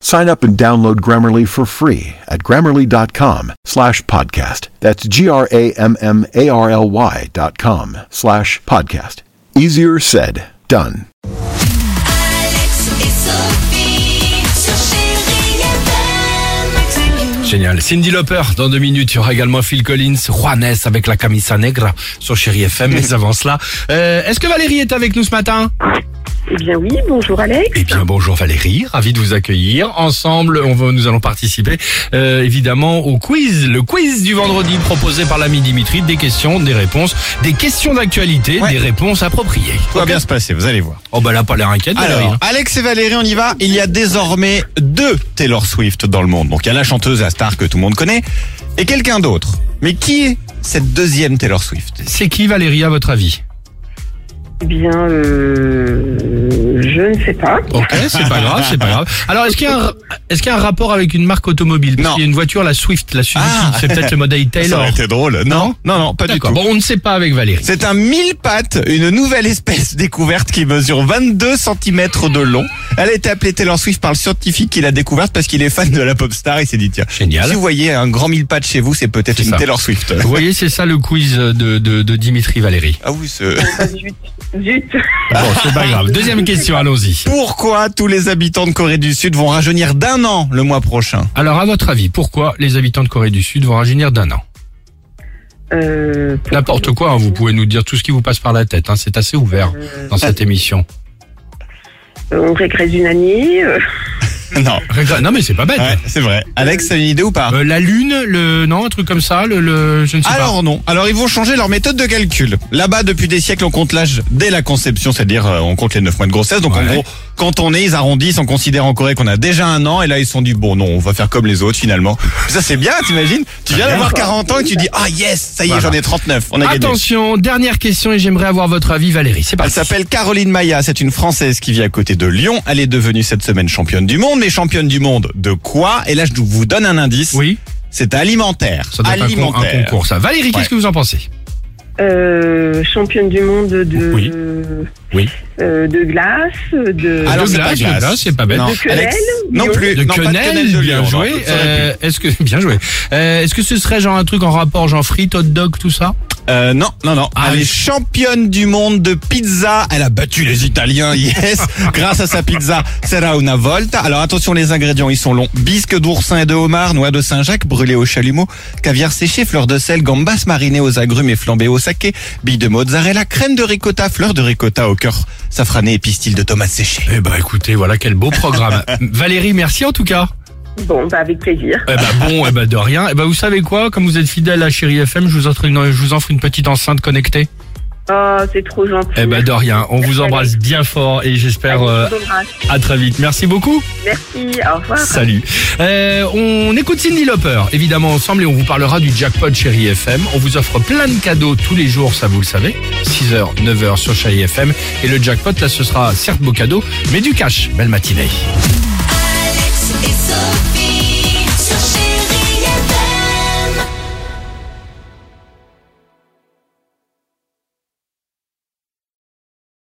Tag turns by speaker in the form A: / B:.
A: Sign up and download Grammarly for free at grammarly.com slash podcast. That's G-R-A-M-M-A-R-L-Y dot com slash podcast. Easier said, done.
B: Alex et Sophie sur Chérie FM.
C: Génial. Cindy Lauper, dans deux minutes, il y aura également Phil Collins, Juanes avec la camisa negra sur Chéri FM. Mais avant cela, euh, est-ce que Valérie est avec nous ce matin?
D: Eh bien oui, bonjour Alex.
C: Eh bien, bonjour Valérie, ravi de vous accueillir. Ensemble, on va, nous allons participer euh, évidemment au quiz, le quiz du vendredi proposé par l'ami Dimitri. Des questions, des réponses, des questions d'actualité,
E: Ouais.
C: des réponses appropriées.
E: Tout va bien se passer, vous allez voir.
C: Oh bah là, pas l'air inquiète. Valérie,
E: Alors,
C: hein.
E: Alex et Valérie, on y va. Il y a désormais deux Taylor Swift dans le monde. Donc, il y a la chanteuse, la star que tout le monde connaît, et quelqu'un d'autre. Mais qui est cette deuxième Taylor Swift?
C: C'est qui Valérie à votre avis?
D: Bien, euh, je ne sais pas.
C: Ok, c'est pas grave, c'est pas grave. Alors, est-ce qu'il y a un, est-ce qu'il y a un rapport avec une marque automobile? Parce
E: Non.
C: qu'il y a une voiture, la Swift, la Suzuki.
E: Ah.
C: C'est peut-être le modèle
E: Ça
C: Taylor.
E: aurait été drôle. Non, non, non, pas du tout.
C: Bon, on ne sait pas avec Valérie.
E: C'est un mille pattes, une nouvelle espèce découverte qui mesure 22 cm de long. Elle a été appelée Taylor Swift par le scientifique qui l'a découverte parce qu'il est fan de la pop star. Il s'est dit tiens,
C: Génial.
E: si vous voyez un grand mille pattes chez vous, c'est peut-être
C: C'est
E: une
C: ça.
E: Taylor Swift.
C: Vous voyez, c'est ça le quiz de, de, de Dimitri Valérie.
E: Ah oui, c'est...
D: Zut.
C: Bon, c'est pas grave. Deuxième question, allons-y.
E: Pourquoi tous les habitants de Corée du Sud vont rajeunir d'un an le mois prochain
C: Alors, à votre avis, pourquoi les habitants de Corée du Sud vont rajeunir d'un an
D: Euh, pour-
C: N'importe quoi, hein, vous pouvez nous dire tout ce qui vous passe par la tête. hein, c'est assez ouvert dans cette émission.
D: Euh, On régresse d'une année. euh,
E: Non.
C: Non, mais c'est pas bête.
E: Ouais, c'est vrai. Alex, t'as une idée ou pas?
C: Euh, la lune, le non, un truc comme ça, le, le je ne sais
E: Alors non. Alors ils vont changer leur méthode de calcul. Là-bas, depuis des siècles, on compte l'âge dès la conception, c'est-à-dire euh, on compte les 9 mois de grossesse. Donc en
C: Ouais.
E: gros, quand on est, ils arrondissent, on considère en Corée qu'on a déjà un an. Et là, ils se sont dit, bon non, on va faire comme les autres finalement. Ça c'est bien, t'imagines? Tu viens d'avoir 40 ans et tu dis, ah yes, ça y est,
C: Voilà.
E: j'en ai 39. On a gagné.
C: Attention, dernière question et j'aimerais avoir votre avis, Valérie. C'est
E: Elle
C: parti.
E: s'appelle Caroline Maya, c'est une Française qui vit à côté de Lyon. Elle est devenue cette semaine championne du monde, mais championne du monde de quoi? Et là, je vous donne un indice.
C: Oui,
E: C'est alimentaire.
C: ça doit être un, con-
E: alimentaire.
C: un concours, ça. Valérie, qu'est-ce
E: Ouais.
C: que vous en pensez?
D: Euh, championne du monde de.
C: Oui. Oui.
D: euh, de glace, de.
E: Alors,
C: de
E: c'est
C: glace,
E: pas glace.
C: de glace, c'est pas bête.
E: Non,
D: De quenelle,
E: Alex, non plus.
C: De
E: non, pas
C: quenelle,
E: de
C: bien
E: Lyon,
C: joué. Euh, est-ce que bien joué Euh, Est-ce que ce serait genre un truc en rapport genre frites, hot dog, tout ça?
E: Euh, non, non, non.
C: Ah,
E: Elle est championne du monde de pizza. Elle a battu les Italiens, yes, grâce à sa pizza Serra una volta. Alors attention, les ingrédients, ils sont longs. Bisque d'oursin et de homard, noix de Saint-Jacques brûlées au chalumeau, caviar séché, fleurs de sel, gambas marinées aux agrumes et flambées au saké, billes de mozzarella, crème de ricotta, fleurs de ricotta au cœur safrané et pistil de tomates séchées.
C: Eh ben écoutez, voilà quel beau programme. Valérie, merci en tout cas.
D: Bon, bah avec plaisir.
C: Eh ben bon, eh ben de rien. Eh ben vous savez quoi? Comme vous êtes fidèle à Chéri FM, je vous offre une, je vous offre une petite enceinte connectée.
D: Oh, c'est trop gentil.
C: Eh ben de rien. On vous embrasse bien fort et j'espère euh, à très vite. Merci beaucoup.
D: Merci, au revoir.
C: Salut. Euh, on écoute Cindy Lauper, évidemment ensemble, et on vous parlera du jackpot Chéri FM. On vous offre plein de cadeaux tous les jours, ça vous le savez. 6h, 9h sur Chéri FM. Et le jackpot, là, ce sera certes beau cadeau, mais du cash. Belle matinée.
B: Alex et Sophie.